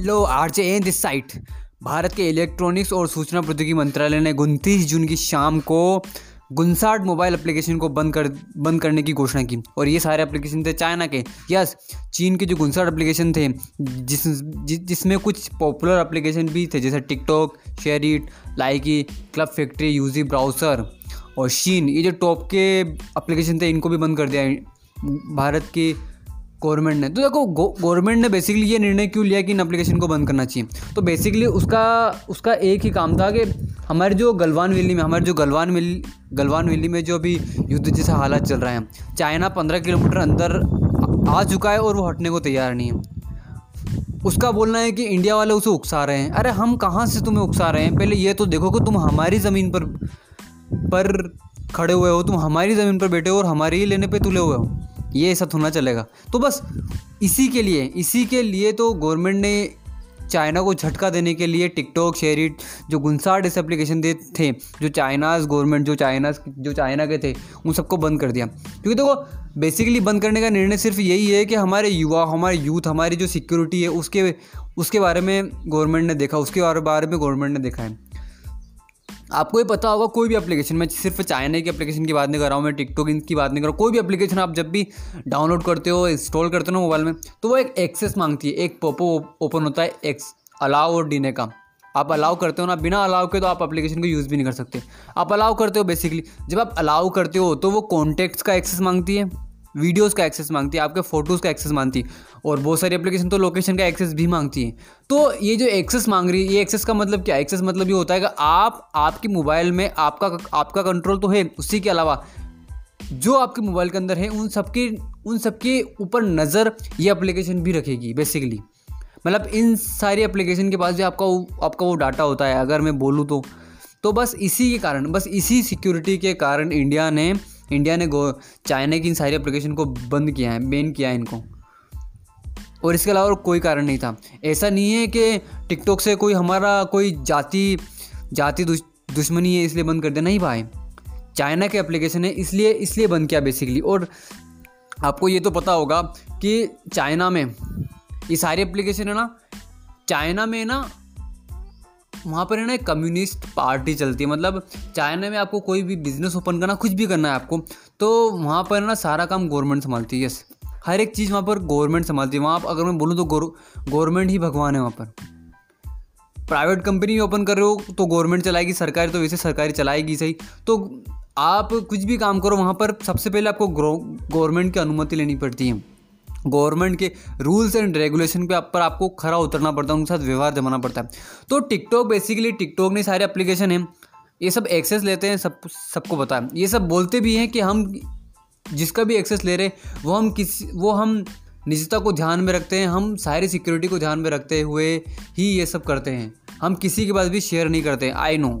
Hello RJ in this site Bharat के electronics और सूचना प्रौद्योगिकी मंत्रालय ने उनतीस जून की शाम को गुनसाट मोबाइल एप्लीकेशन को बंद कर, बंद करने की घोषणा की। और ये सारे एप्लीकेशन थे चाइना के। यस चीन के जो गुनसाट एप्लीकेशन थे, जिस जिसमें कुछ पॉपुलर एप्लीकेशन भी थे, जैसे TikTok SHAREit Likee Club Factory UC browser और शीन ये जो टॉप के एप्लीकेशन थे, इनको भी बंद कर दिया। भारत की गवर्नमेंट ने। तो देखो गवर्नमेंट ने बेसिकली ये निर्णय क्यों लिया कि इन एप्लीकेशन को बंद करना चाहिए? तो बेसिकली उसका उसका एक ही काम था कि हमारे जो गलवान वैली में, हमारे जो गलवान वैली गलवान वैली में जो अभी युद्ध जैसा हालात चल रहा है, चाइना पंद्रह किलोमीटर अंदर आ चुका है और वो हटने को तैयार नहीं है। उसका बोलना है कि इंडिया वाले उसे उकसा रहे हैं। अरे हम कहाँ से तुम्हें उकसा रहे हैं? पहले ये तो देखो कि तुम हमारी ज़मीन पर पर खड़े हुए हो, तुम हमारी ज़मीन पर बैठे हो और हमारे ही लेने पे तुले हुए हो। ये ऐसा थोड़ा चलेगा। तो बस इसी के लिए, इसी के लिए तो गवर्नमेंट ने चाइना को झटका देने के लिए टिकटॉक शेयरिट जो गुनसाट इस एप्लीकेशन दे थे, जो चाइनाज गवर्नमेंट, जो चाइना जो चाइना के थे, उन सबको बंद कर दिया। क्योंकि देखो तो बेसिकली बंद करने का निर्णय सिर्फ़ यही है कि हमारे युवा, हमारे यूथ, हमारी जो सिक्योरिटी है, उसके उसके बारे में गवर्नमेंट ने देखा, उसके बारे में गवर्नमेंट ने देखा है। आपको ही पता होगा, कोई भी एप्लीकेशन मैं सिर्फ़ चाइना की एप्लीकेशन की बात नहीं कर रहा हूँ, मैं टिकटॉक की बात नहीं कर रहा हूँ। कोई भी एप्लीकेशन आप जब भी डाउनलोड करते हो इंस्टॉल करते हो ना मोबाइल में तो वो एक एक्सेस मांगती है। एक पोपो ओपन होता है एक्स अलाउ और डीने का। आप अलाउ करते हो ना, बिना अलाउ के तो आप एप्लीकेशन को यूज़ भी नहीं कर सकते। आप अलाउ करते हो बेसिकली जब आप अलाउ करते हो तो वो कॉन्टेक्ट्स का एक्सेस मांगती है। वीडियोज़ का एक्सेस मांगती है, आपके फ़ोटोज़ का एक्सेस मांगती है, और बहुत सारी एप्लीकेशन तो लोकेशन का एक्सेस भी मांगती है। तो ये जो एक्सेस मांग रही है, ये एक्सेस का मतलब क्या? एक्सेस मतलब ये होता है कि आप, आपके मोबाइल में आपका आपका कंट्रोल तो है, उसी के अलावा जो आपके मोबाइल के अंदर है, उन सबके उन सबके ऊपर नज़र ये एप्लीकेशन भी रखेगी बेसिकली मतलब इन सारी एप्लीकेशन के पास जो आपका वो आपका वो डाटा होता है, अगर मैं बोलूँ तो। तो बस इसी के कारण, बस इसी सिक्योरिटी के कारण इंडिया ने इंडिया ने गो चाइना की इन सारी एप्लीकेशन को बंद किया है बैन किया है इनको। और इसके अलावा कोई कारण नहीं था। ऐसा नहीं है कि टिकटॉक से कोई हमारा कोई जाति जाति दुश्मनी है, इसलिए बंद कर दिया नहीं भाई। चाइना के एप्लीकेशन है, इसलिए इसलिए बंद किया बेसिकली और आपको ये तो पता होगा कि चाइना में ये सारी एप्लीकेशन है ना, चाइना में ना वहाँ पर है ना कम्युनिस्ट पार्टी चलती है। मतलब चाइना में आपको कोई भी बिज़नेस ओपन करना, कुछ भी करना है आपको तो वहाँ पर ना सारा काम गवर्नमेंट संभालती है। यस हर एक चीज़ वहाँ पर गवर्नमेंट संभालती है। वहाँ अगर मैं बोलूँ तो गवर्नमेंट ही भगवान है वहाँ पर। प्राइवेट कंपनी भी ओपन कर रहे हो तो गवर्नमेंट चलाएगी, सरकारी तो वैसे सरकारी चलाएगी सही। तो आप कुछ भी काम करो, वहाँ पर सबसे पहले आपको गवर्नमेंट की अनुमति लेनी पड़ती है। गवर्नमेंट के रूल्स एंड रेगुलेशन पे आप पर आपको खरा उतरना पड़ता है, उनके साथ व्यवहार जमाना पड़ता है। तो टिकटॉक बेसिकली टिकटॉक ने सारे एप्लीकेशन हैं। ये सब एक्सेस लेते हैं, सब सबको पता है। ये सब बोलते भी हैं कि हम जिसका भी एक्सेस ले रहे हैं, वो हम किस, वो हम निजता को ध्यान में रखते हैं, हम सारी सिक्योरिटी को ध्यान में रखते हुए ही ये सब करते हैं। हम किसी के पास भी शेयर नहीं करते आई नो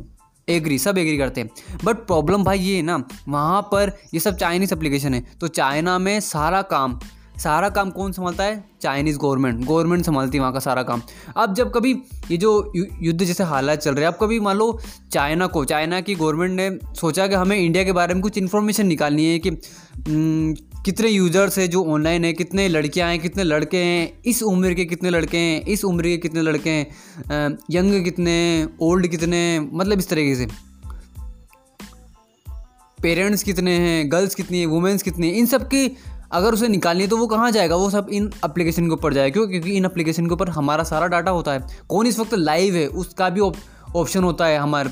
एग्री सब एग्री करते हैं। बट प्रॉब्लम भाई ये है ना, वहाँ पर ये सब चाइनीज़ एप्लीकेशन है। तो चाइना में सारा काम सारा काम कौन संभालता है? चाइनीज़ गवर्नमेंट गवर्नमेंट संभालती है वहाँ का सारा काम। अब जब कभी ये जो युद्ध जैसे हालात चल रहे हैं अब कभी मान लो चाइना को चाइना की गवर्नमेंट ने सोचा कि हमें इंडिया के बारे में कुछ इन्फॉर्मेशन निकालनी है कि कितने यूज़र्स है जो ऑनलाइन है, कितने लड़कियाँ हैं, कितने लड़के हैं, इस उम्र के कितने लड़के हैं, इस उम्र के कितने लड़के हैं यंग कितने ओल्ड कितने मतलब इस तरीके से। पेरेंट्स कितने हैं गर्ल्स कितनी है वुमेंस कितनी है, इन सब की अगर उसे निकालनी है तो वो कहाँ जाएगा? वो सब इन एप्लीकेशन के ऊपर जाएगा। क्यों? क्योंकि इन एप्लीकेशन के ऊपर हमारा सारा डाटा होता है। कौन इस वक्त लाइव है? उसका भी ऑप्शन होता है हमारे।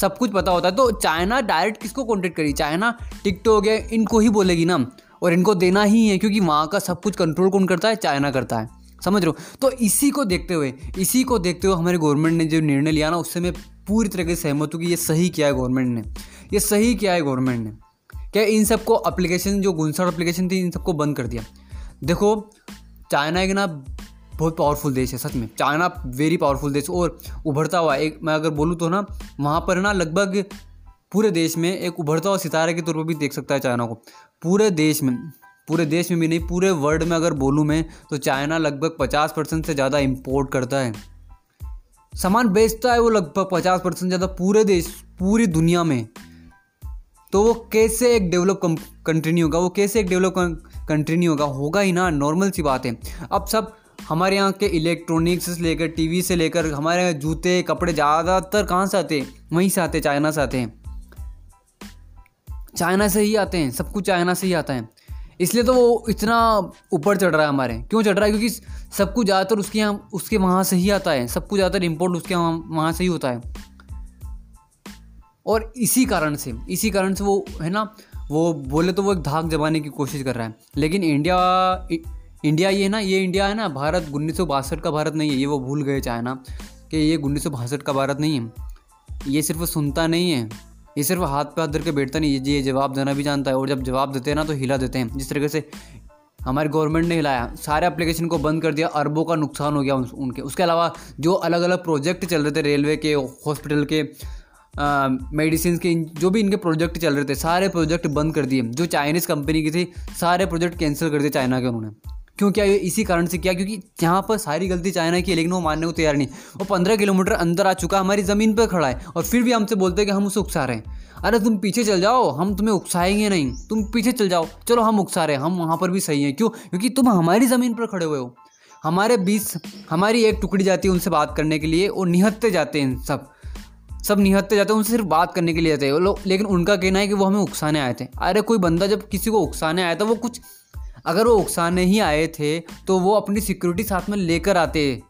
सब कुछ पता होता है। तो चाइना डायरेक्ट किसको कॉन्टेक्ट करी? चाइना टिकटॉक है इनको ही बोलेगी ना? और इनको देना ही है, क्योंकि वहाँ का सब कुछ कंट्रोल कौन करता है? चाइना करता है। समझ रहे हो? तो इसी को देखते हुए, इसी को देखते हुए हमारे गवर्नमेंट ने जो निर्णय लिया ना, उससे मैं पूरी तरीके से सहमत हूँ कि ये सही किया है गवर्नमेंट ने। ये सही किया है गवर्नमेंट ने। क्या इन सबको अप्लीकेशन जो गुनसर अप्लीकेशन थी, इन सबको बंद कर दिया? देखो, चाइना एक ना बहुत पावरफुल देश है, सच में। चाइना वेरी पावरफुल देश, और उभरता हुआ, एक मैं अगर बोलूँ तो ना, वहाँ पर ना लगभग पूरे देश में एक उभरता हुआ सितारे के तौर पर भी देख सकता है चाइना को। पूरे देश में, पूरे देश में भी नहीं, पूरे वर्ल्ड में अगर बोलूँ मैं तो चाइना लगभग पचास परसेंट से ज़्यादा इम्पोर्ट करता है। सामान बेचता है वो लगभग पचास परसेंट ज़्यादा पूरे देश, पूरी दुनिया में। तो वो कैसे एक डेवलप कंट्री नहीं होगा? वो कैसे एक डेवलप कंट्री नहीं होगा? होगा ही ना नॉर्मल सी बात है। अब सब हमारे यहाँ के इलेक्ट्रॉनिक्स से लेकर टीवी से लेकर हमारे जूते, कपड़े ज़्यादातर कहाँ से आते हैं? वहीं से आते हैं, चाइना से आते हैं। चाइना से ही आते हैं, सब कुछ चाइना से ही आता है। इसलिए तो वो इतना ऊपर चढ़ रहा है हमारे। क्यों चढ़ रहा है? क्योंकि सब कुछ ज़्यादातर उसके यहाँ, उसके वहाँ से ही आता है। सब कुछ ज़्यादातर इम्पोर्ट उसके वहाँ वहाँ से ही होता है। और इसी कारण से इसी कारण से वो है ना वो बोले तो वो एक धाक जमाने की कोशिश कर रहा है। लेकिन इंडिया इ, इंडिया ये ना ये इंडिया है ना भारत उन्नीस सौ बासठ का भारत नहीं है ये वो भूल गए चाइना कि ये उन्नीस सौ बासठ का भारत नहीं है। ये सिर्फ़ सुनता नहीं है ये सिर्फ़ हाथ पे हाथ धर के बैठता नहीं ये जवाब देना भी जानता है और जब जवाब देते हैं ना तो हिला देते हैं। जिस तरीके से हमारी गवर्नमेंट ने हिलाया सारे एप्लीकेशन को बंद कर दिया अरबों का नुकसान हो गया उनके। उसके अलावा जो अलग अलग प्रोजेक्ट चल रहे थे रेलवे के हॉस्पिटल के मेडिसिन के जो भी इनके प्रोजेक्ट चल रहे थे, सारे प्रोजेक्ट बंद कर दिए। जो चाइनीज़ कंपनी की थी, सारे प्रोजेक्ट कैंसिल कर दिए चाइना के उन्होंने। क्यों, क्या इसी कारण से किया? क्योंकि यहाँ पर सारी गलती चाइना की है, लेकिन वो मानने को तैयार नहीं। वो पंद्रह किलोमीटर अंदर आ चुका, हमारी ज़मीन पर खड़ा है, और फिर भी हमसे बोलते हैं कि हम उसे उकसा रहे हैं। अरे, तुम पीछे चल जाओ, हम तुम्हें उकसाएँगे नहीं। तुम पीछे चल जाओ। चलो, हम उकसा रहे हैं, हम वहाँ पर भी सही हैं। क्यों? क्योंकि तुम हमारी ज़मीन पर खड़े हुए हो। हमारे बीच हमारी एक टुकड़ी जाती है उनसे बात करने के लिए और निहत्ते जाते हैं सब। सब निहत्ते जाते हैं, उनसे सिर्फ़ बात करने के लिए जाते हैं। लोग, लेकिन उनका कहना है कि वो हमें उकसाने आए थे। अरे कोई बंदा जब किसी को उकसाने आया था, वो कुछ, अगर वो उकसाने ही आए थे तो वो अपनी सिक्योरिटी साथ में लेकर आते।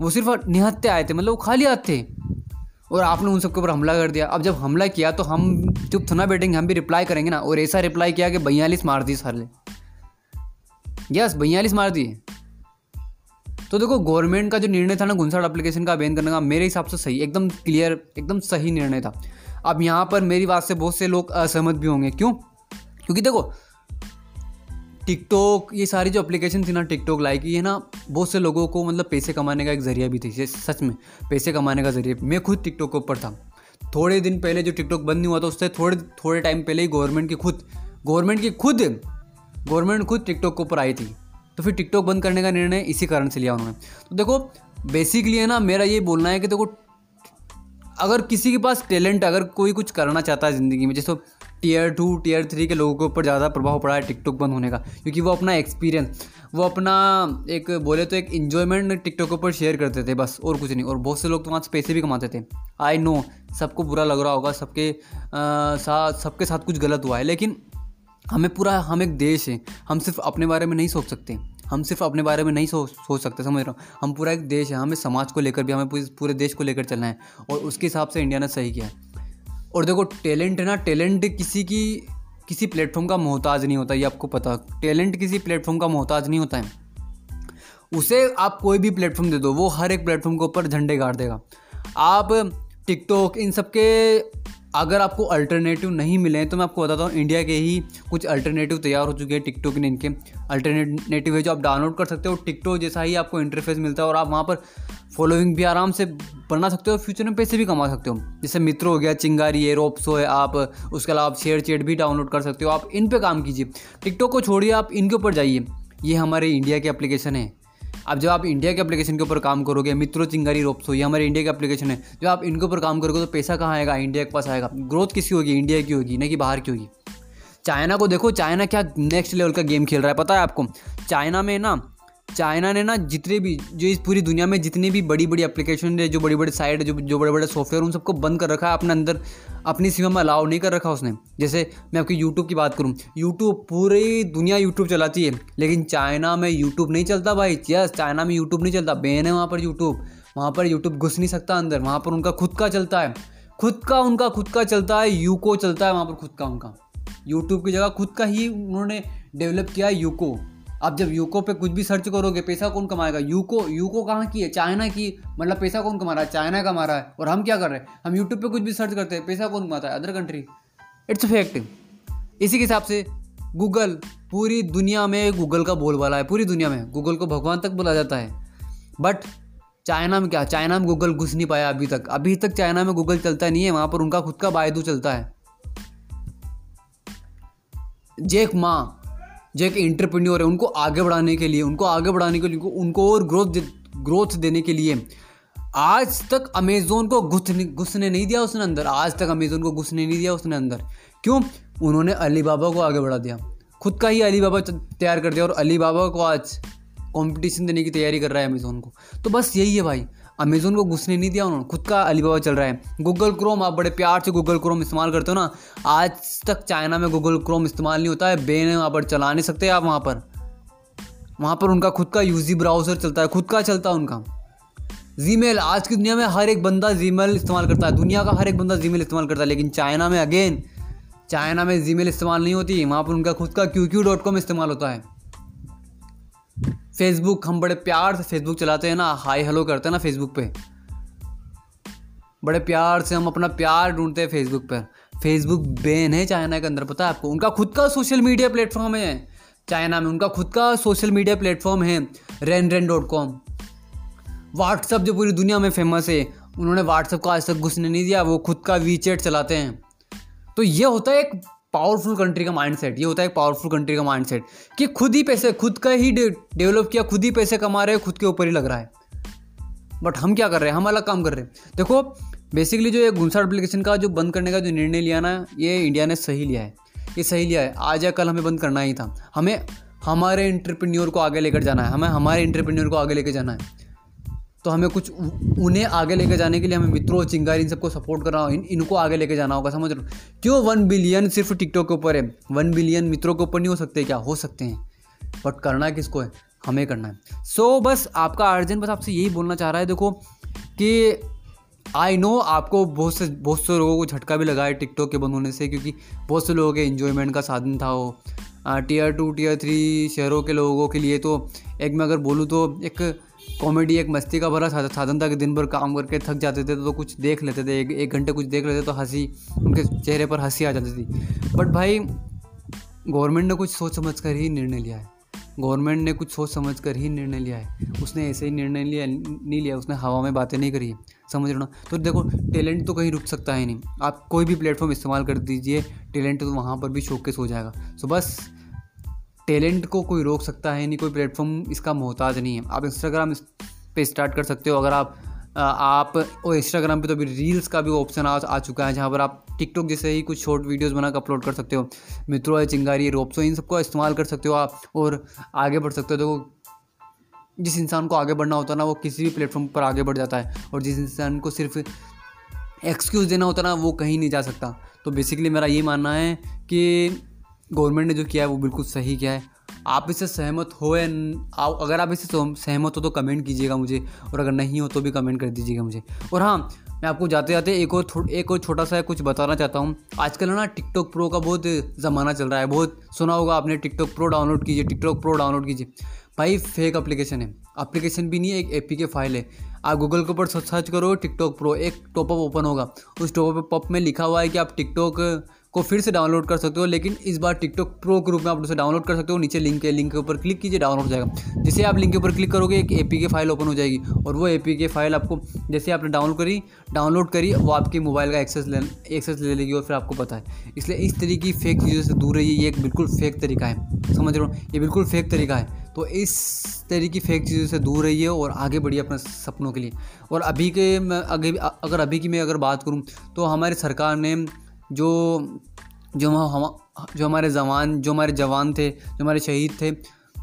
वो सिर्फ़ निहत्ते आए थे मतलब वो खाली आते और आपने उन सबके ऊपर हमला कर दिया। अब जब हमला किया तो हम चुप थोड़ा बैठेंगे, हम भी रिप्लाई करेंगे ना। और ऐसा रिप्लाई किया कि बयालीस मार दी सारे यस बयालीस मार दिए तो देखो गवर्नमेंट का जो निर्णय था ना गुनसाड़ एप्लीकेशन का बैन करने का, मेरे हिसाब से सही, एकदम क्लियर एकदम सही निर्णय था। अब यहाँ पर मेरी बात से बहुत से लोग असहमत भी होंगे। क्यों? क्योंकि देखो टिकटॉक ये सारी जो एप्लीकेशन थी ना टिकटॉक लाइक ये ना, बहुत से लोगों को मतलब पैसे कमाने का एक ज़रिया भी थी सच में, पैसे कमाने का ज़रिया। मैं खुद टिकटॉक के ऊपर था। थोड़े दिन पहले जो टिकटॉक बंद नहीं हुआ था, उससे थोड़े थोड़े टाइम पहले ही गवर्नमेंट की खुद गवर्नमेंट की खुद गवर्नमेंट खुद टिकटॉक के ऊपर आई थी। तो फिर टिकटॉक बंद करने का निर्णय इसी कारण से लिया उन्होंने। तो देखो बेसिकली है ना, मेरा ये बोलना है कि देखो, अगर किसी के पास टैलेंट अगर कोई कुछ करना चाहता है ज़िंदगी में, जैसे टीयर टू टीयर थ्री के लोगों के ऊपर ज़्यादा प्रभाव पड़ा है टिकटॉक बंद होने का, क्योंकि वो अपना एक्सपीरियंस वो अपना एक बोले तो एक इन्जॉयमेंट टिकटॉक के ऊपर शेयर करते थे, बस, और कुछ नहीं। और बहुत से लोग तो वहाँ से पैसे भी कमाते थे। आई नो सबको बुरा लग रहा होगा, सबके साथ सबके साथ कुछ गलत हुआ है, लेकिन हमें पूरा, हम एक देश है। हम सिर्फ़ अपने बारे में नहीं सोच सकते। हम सिर्फ़ अपने बारे में नहीं सोच सोच सकते, समझ रहा हूँ? हम पूरा एक देश है। हमें समाज को लेकर भी, हमें पूरे देश को लेकर चलना है। और उसके हिसाब से इंडिया ने सही किया है। और देखो, टैलेंट है ना, टैलेंट किसी की, किसी प्लेटफॉर्म का मोहताज नहीं होता, ये आपको पता। टैलेंट किसी प्लेटफॉर्म का मोहताज नहीं होता है। उसे आप कोई भी प्लेटफॉर्म दे दो, वो हर एक प्लेटफॉर्म के ऊपर झंडे गाड़ देगा। आप टिकटॉक, इन सब के अगर आपको अल्टरनेटिव नहीं मिले तो मैं आपको बताता हूँ इंडिया के ही कुछ अल्टरनेटिव तैयार हो चुके हैं टिकटॉक ने इनके। अल्टरनेटिव है जो आप डाउनलोड कर सकते हो टिकटॉक जैसा ही आपको इंटरफेस मिलता है और आप वहाँ पर फॉलोइंग भी आराम से बना सकते हो फ्यूचर में पैसे भी कमा सकते हो। जैसे मित्र हो गया, चिंगारी है रोप्सो है आप, उसके अलावा आप शेयर चेट भी डाउनलोड कर सकते हो। आप इन पर काम कीजिए। टिकटॉक को छोड़िए, आप इनके ऊपर जाइए। ये हमारे इंडिया के एप्लीकेशन है। अब जब आप इंडिया के एप्लीकेशन के ऊपर काम करोगे, मित्रों चिंगारी रोप्सो ये हमारे इंडिया के एप्लीकेशन है। जब आप इनके ऊपर काम करोगे तो पैसा कहाँ आएगा? इंडिया के पास आएगा। ग्रोथ किसकी होगी? इंडिया की होगी ना कि बाहर की होगी? चाइना को देखो, चाइना क्या नेक्स्ट लेवल का गेम खेल रहा है, पता है आपको? चाइना में ना चाइना ने ना जितने भी, जो इस पूरी दुनिया में जितनी भी बड़ी बड़ी एप्लीकेशन है, जो बड़ी बड़ी साइट जो जो बड़े बड़े सॉफ्टवेयर उन सबको बंद कर रखा है, अपने अंदर, अपनी सीमा में अलाउ नहीं कर रखा उसने। जैसे मैं आपकी यूट्यूब की बात करूँ यूट्यूब पूरी दुनिया यूट्यूब चलाती है, लेकिन चाइना में यूट्यूब नहीं चलता भाई। यस चाइना में यूट्यूब नहीं चलता बैन है वहाँ पर यूट्यूब वहाँ पर यूट्यूब घुस नहीं सकता अंदर, वहाँ पर उनका खुद का चलता है। खुद का उनका, खुद का चलता है यूको चलता है वहाँ पर खुद का उनका। यूट्यूब की जगह खुद का ही उन्होंने डेवलप किया है यूको अब जब यूको पे कुछ भी सर्च करोगे, पैसा कौन कमाएगा? यूको यूको कहाँ की है? चाइना की। मतलब पैसा कौन कमा रहा है? चाइना कमा रहा है। और हम क्या कर रहे हैं? हम यूट्यूब पे कुछ भी सर्च करते हैं, पैसा कौन कमाता है? अदर कंट्री इट्स फैक्ट इसी के हिसाब से गूगल पूरी दुनिया में गूगल का बोलबाला है। पूरी दुनिया में गूगल को भगवान तक बोला जाता है। बट चाइना में क्या? चाइना में गूगल घुस नहीं पाया अभी तक। अभी तक चाइना में गूगल चलता नहीं है। वहाँ पर उनका खुद का बायदू चलता है। जेक माँ जो एक इंटरप्रेन्योर है, उनको आगे बढ़ाने के लिए, उनको आगे बढ़ाने के लिए, उनको और ग्रोथ ग्रोथ देने के लिए। आज तक अमेज़ोन को घुसने घुसने नहीं दिया उसने अंदर। आज तक अमेज़ोन को घुसने नहीं दिया उसने अंदर। क्यों? उन्होंने अली बाबा को आगे बढ़ा दिया। खुद का ही अली बाबा तैयार कर दिया और अली बाबा को आज कंपटीशन देने की तैयारी कर रहा है अमेज़ोन को। तो बस यही है भाई। अमेज़ोन को घुसने नहीं दिया उन्होंने। खुद का अलीबाबा चल रहा है। गूगल क्रोम आप बड़े प्यार से गूगल क्रोम इस्तेमाल करते हो ना, आज तक चाइना में गूगल क्रोम इस्तेमाल नहीं होता है। बेन वहाँ पर चला नहीं सकते आप वहाँ पर। वहाँ पर उनका खुद का यूजी ब्राउज़र चलता है, खुद का चलता है उनका। जी आज की दुनिया में हर एक बंदा जी इस्तेमाल करता है। दुनिया का हर एक बंदा जी इस्तेमाल करता है, लेकिन चाइना में अगेन चाइना में जी इस्तेमाल नहीं होती। वहाँ पर उनका खुद का क्यू क्यू डॉट कॉम इस्तेमाल होता है। फेसबुक हम बड़े प्यार से फेसबुक चलाते हैं ना हाई हेलो करते हैं ना फेसबुक पे। बड़े प्यार से हम अपना प्यार ढूंढते हैं फेसबुक पर फेसबुक बैन है चाइना के अंदर, पता है आपको? उनका खुद का सोशल मीडिया प्लेटफॉर्म है। चाइना में उनका खुद का सोशल मीडिया प्लेटफॉर्म है Renren dot com WhatsApp जो पूरी दुनिया में फ़ेमस है, उन्होंने व्हाट्सअप को आज तक घुसने नहीं दिया, वो खुद का वी चलाते हैं। तो ये होता है एक पावरफुल कंट्री का माइंडसेट ये होता है पावरफुल कंट्री का माइंडसेट कि खुद ही पैसे, खुद का ही डेवलप किया, खुद ही पैसे कमा रहे हैं खुद के ऊपर ही लग रहा है। बट हम क्या कर रहे हैं? हम अलग काम कर रहे हैं। देखो बेसिकली जो ये गुनसार एप्लीकेशन का जो बंद करने का जो निर्णय लिया ना, ये इंडिया ने सही लिया है। ये सही लिया है। आज या कल हमें बंद करना ही था। हमें हमारे इंटरप्रेन्योर को आगे लेकर जाना है। हमें हमारे इंटरप्रेन्योर को आगे लेकर जाना है। तो हमें कुछ उन्हें आगे लेके जाने के लिए हमें मित्रों चिंगारी इन सबको सपोर्ट करना इन इनको आगे लेके जाना होगा समझ हो? क्यों वन बिलियन सिर्फ़ टिकटॉक के ऊपर है? वन बिलियन मित्रों के ऊपर नहीं हो सकते क्या? हो सकते हैं। बट करना किसको है? हमें करना है। सो so, बस आपका अर्जेंट बस आपसे यही बोलना चाह रहा है देखो कि आई नो आपको बहुत से बहुत से लोगों को झटका भी लगा है टिकटॉक के बंद होने से क्योंकि बहुत से लोगों के इन्जॉयमेंट का साधन था वो। टीयर टू टीयर थ्री शहरों के लोगों के लिए तो एक मैं अगर बोलूँ तो एक कॉमेडी एक मस्ती का भरा साधन था कि दिन भर काम करके थक जाते थे तो कुछ देख लेते थे, एक एक घंटे कुछ देख लेते तो हँसी, उनके चेहरे पर हँसी आ जाती थी। बट भाई गवर्नमेंट ने कुछ सोच समझ कर ही निर्णय लिया है। गवर्नमेंट ने कुछ सोच समझ कर ही निर्णय लिया है। उसने ऐसे ही निर्णय लिया नहीं लिया उसने हवा में बातें नहीं करी समझ रहे तो देखो टैलेंट तो कहीं रुक सकता है नहीं। आप कोई भी प्लेटफॉर्म इस्तेमाल कर दीजिए टैलेंट तो वहाँ पर भी शोकेस हो जाएगा। सो बस टैलेंट को कोई रोक सकता है नहीं कोई प्लेटफॉर्म इसका मोहताज नहीं है। आप इंस्टाग्राम पे स्टार्ट कर सकते हो। अगर आप आप और इंस्टाग्राम पे तो अभी रील्स का भी ऑप्शन आ, आ चुका है जहाँ पर आप टिकटॉक जैसे ही कुछ शॉर्ट वीडियोस बना कर अपलोड कर सकते हो। मित्रों है चिंगारी रोपसो इन सबको इस्तेमाल कर सकते हो आप और आगे बढ़ सकते हो। देखो, जिस इंसान को आगे बढ़ना होता है ना, वो किसी भी प्लेटफॉर्म पर आगे बढ़ जाता है और जिस इंसान को सिर्फ़ एक्सक्यूज़ देना होता ना, वो कहीं नहीं जा सकता। तो बेसिकली मेरा ये मानना है कि गवर्नमेंट ने जो किया है, वो बिल्कुल सही किया है। आप इससे सहमत हो या अगर आप इससे सहमत हो तो कमेंट कीजिएगा मुझे और अगर नहीं हो तो भी कमेंट कर दीजिएगा मुझे। और हाँ मैं आपको जाते जाते एक और एक और छोटा सा कुछ बताना चाहता हूँ। आजकल ना टिकटॉक प्रो का बहुत ज़माना चल रहा है। बहुत सुना होगा आपने टिकटॉक प्रो डाउनलोड कीजिए टिकटॉक प्रो डाउनलोड कीजिए। भाई फेक अप्लीकेशन है। अप्लीकेशन भी नहीं है, एक ए पी के फ़ाइल है। आप गूगल के ऊपर सर्च करो टिकटॉक प्रो एक टॉपअप ओपन होगा। उस टॉपअप में लिखा हुआ है कि आप टिकटॉक को फिर से डाउनलोड कर सकते हो, लेकिन इस बार टिकटॉक प्रो के रूप में आप उसे डाउनलोड कर सकते हो। नीचे लिंक है लिंक के ऊपर क्लिक कीजिए डाउनलोड हो जाएगा। जैसे आप लिंक के ऊपर क्लिक करोगे, एक ए फ़ाइल ओपन हो जाएगी। और वो ए फ़ाइल आपको, जैसे आपने डाउनलोड करी डाउनलोड करी, वो आपके मोबाइल का एक्सेस ले एक्सेस ले लेगी और फिर आपको पता है। इसलिए इस तरीके की फेक चीज़ों से दूर रहिए, ये एक बिल्कुल फेक तरीका है। समझ रहे हो? ये बिल्कुल फेक तरीका है। तो इस तरीके की फेक चीज़ों से दूर रहिए और आगे बढ़िए अपने सपनों के लिए। और अभी के अगर अभी की मैं अगर बात करूँ तो हमारी सरकार ने जो जो हम जो हमारे जवान, जो हमारे जवान थे, जो हमारे शहीद थे,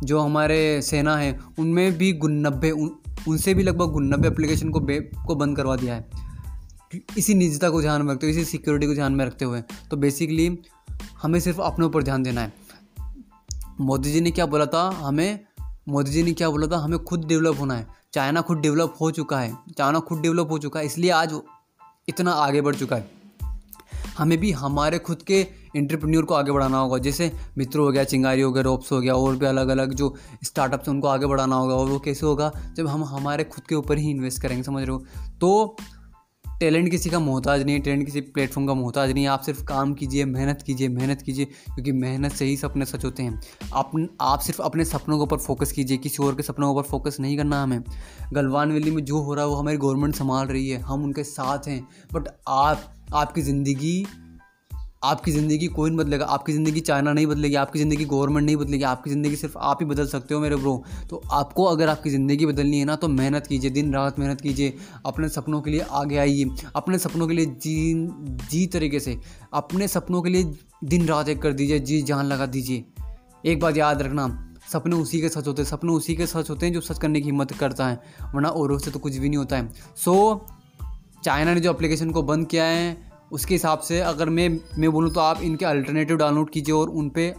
जो हमारे सेना है, उनमें भी गुन्नबे उन, उनसे भी लगभग गुन्नबे एप्लीकेशन को बे, को बंद करवा दिया है। इसी निजता को ध्यान में रखते हुए, इसी सिक्योरिटी को ध्यान में रखते हुए तो बेसिकली हमें सिर्फ़ अपने ऊपर ध्यान देना है। मोदी जी ने क्या बोला था? हमें, मोदी जी ने क्या बोला था? हमें खुद डेवलप होना है। चाइना खुद डेवलप हो चुका है। चाइना खुद डेवलप हो चुका है, इसलिए आज इतना आगे बढ़ चुका है। हमें भी हमारे खुद के इंटरप्रेन्योर को आगे बढ़ाना होगा। जैसे मित्र हो गया, चिंगारी हो गया रोप्स हो गया, और भी अलग अलग जो स्टार्टअप्स हैं, उनको आगे बढ़ाना होगा। और वो कैसे होगा? जब हम हमारे खुद के ऊपर ही इन्वेस्ट करेंगे, समझ रहे हो? तो टैलेंट किसी का मोहताज नहीं है टैलेंट किसी प्लेटफॉर्म का मोहताज नहीं है। आप सिर्फ़ काम कीजिए, मेहनत कीजिए मेहनत कीजिए, क्योंकि मेहनत से ही सपने सच होते हैं। आप आप सिर्फ़ अपने सपनों के ऊपर फोकस कीजिए, किसी और के सपनों के ऊपर फोकस नहीं करना हमें। गलवान वैली में जो हो रहा है, वो हमारी गवर्नमेंट संभाल रही है। हम उनके साथ हैं बट आप आपकी ज़िंदगी आपकी ज़िंदगी कोई नहीं बदलेगा। आपकी ज़िंदगी चाइना नहीं बदलेगी, आपकी ज़िंदगी गवर्नमेंट नहीं बदलेगी, आपकी ज़िंदगी सिर्फ़ आप ही बदल सकते हो मेरे ब्रो। तो आपको अगर आपकी ज़िंदगी बदलनी है ना तो मेहनत कीजिए, दिन रात मेहनत कीजिए, अपने सपनों के लिए आगे आइए, अपने सपनों के लिए जी जी तरीके से, अपने सपनों के लिए दिन रात एक कर दीजिए, जी जान लगा दीजिए। एक बात याद रखना, सपने उसी के सच होते हैं, सपने उसी के सच होते हैं जो सच करने की हिम्मत करता है, वरना औरों से तो कुछ भी नहीं होता है। सो चाइना ने जो एप्लीकेशन को बंद किया है, उसके हिसाब से अगर मैं मैं बोलूँ तो आप इनके अल्टरनेटिव डाउनलोड कीजिए और उन पर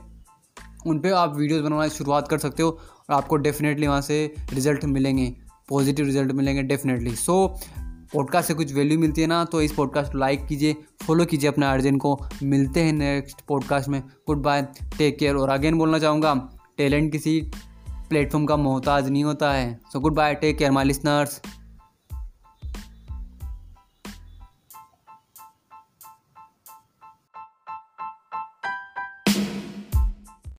उन पर आप वीडियोज़ बनाना शुरुआत कर सकते हो और आपको डेफिनेटली वहाँ से रिज़ल्ट मिलेंगे पॉजिटिव रिज़ल्ट मिलेंगे डेफिनेटली सो पॉडकास्ट से कुछ वैल्यू मिलती है ना तो इस पॉडकास्ट को लाइक कीजिए फॉलो कीजिए अपने अर्जन को। मिलते हैं नेक्स्ट पॉडकास्ट में। गुड बाय टेक केयर और अगेन बोलना चाहूँगा टैलेंट किसी प्लेटफॉर्म का मोहताज नहीं होता है। So good bye take care my listeners